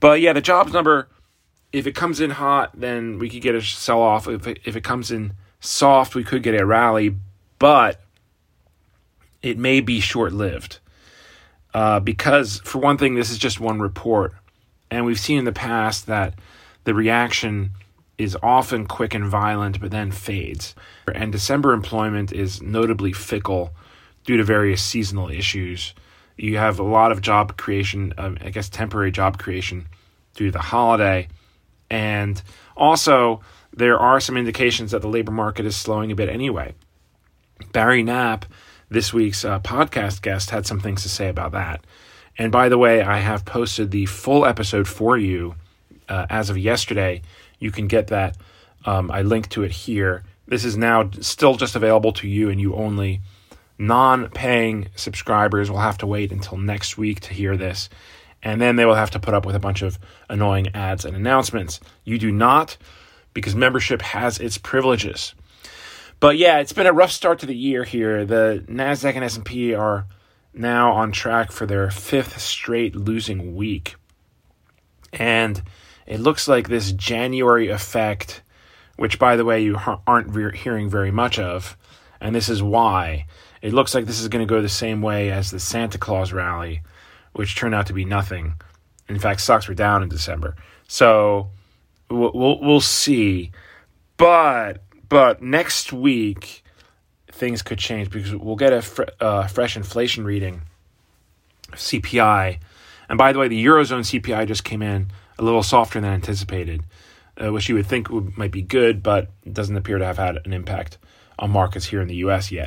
But yeah, the jobs number, if it comes in hot, then we could get a sell off. If it, if it comes in soft, we could get a rally, but it may be short lived. Uh, because, for one thing, this is just one report. And we've seen in the past that the reaction is often quick and violent, but then fades. And December employment is notably fickle due to various seasonal issues. You have a lot of job creation, um, I guess temporary job creation to the holiday. And also, there are some indications that the labor market is slowing a bit anyway. Barry Knapp, this week's uh, podcast guest, had some things to say about that. And by the way, I have posted the full episode for you uh, as of yesterday. You can get that. Um, I linked to it here. This is now still just available to you and you only. Non paying subscribers will have to wait until next week to hear this. And then they will have to put up with a bunch of annoying ads and announcements. You do not, because membership has its privileges. But yeah, it's been a rough start to the year here. The Nasdaq and S&P are now on track for their fifth straight losing week. And it looks like this January effect, which by the way you aren't re- hearing very much of, and this is why. It looks like this is going to go the same way as the Santa Claus rally, which turned out to be nothing. In fact, stocks were down in December. So we'll we'll, we'll see. But but next week things could change because we'll get a fr- uh, fresh inflation reading, CPI. And by the way, the Eurozone CPI just came in a little softer than anticipated, uh, which you would think would, might be good, but doesn't appear to have had an impact on markets here in the US yet.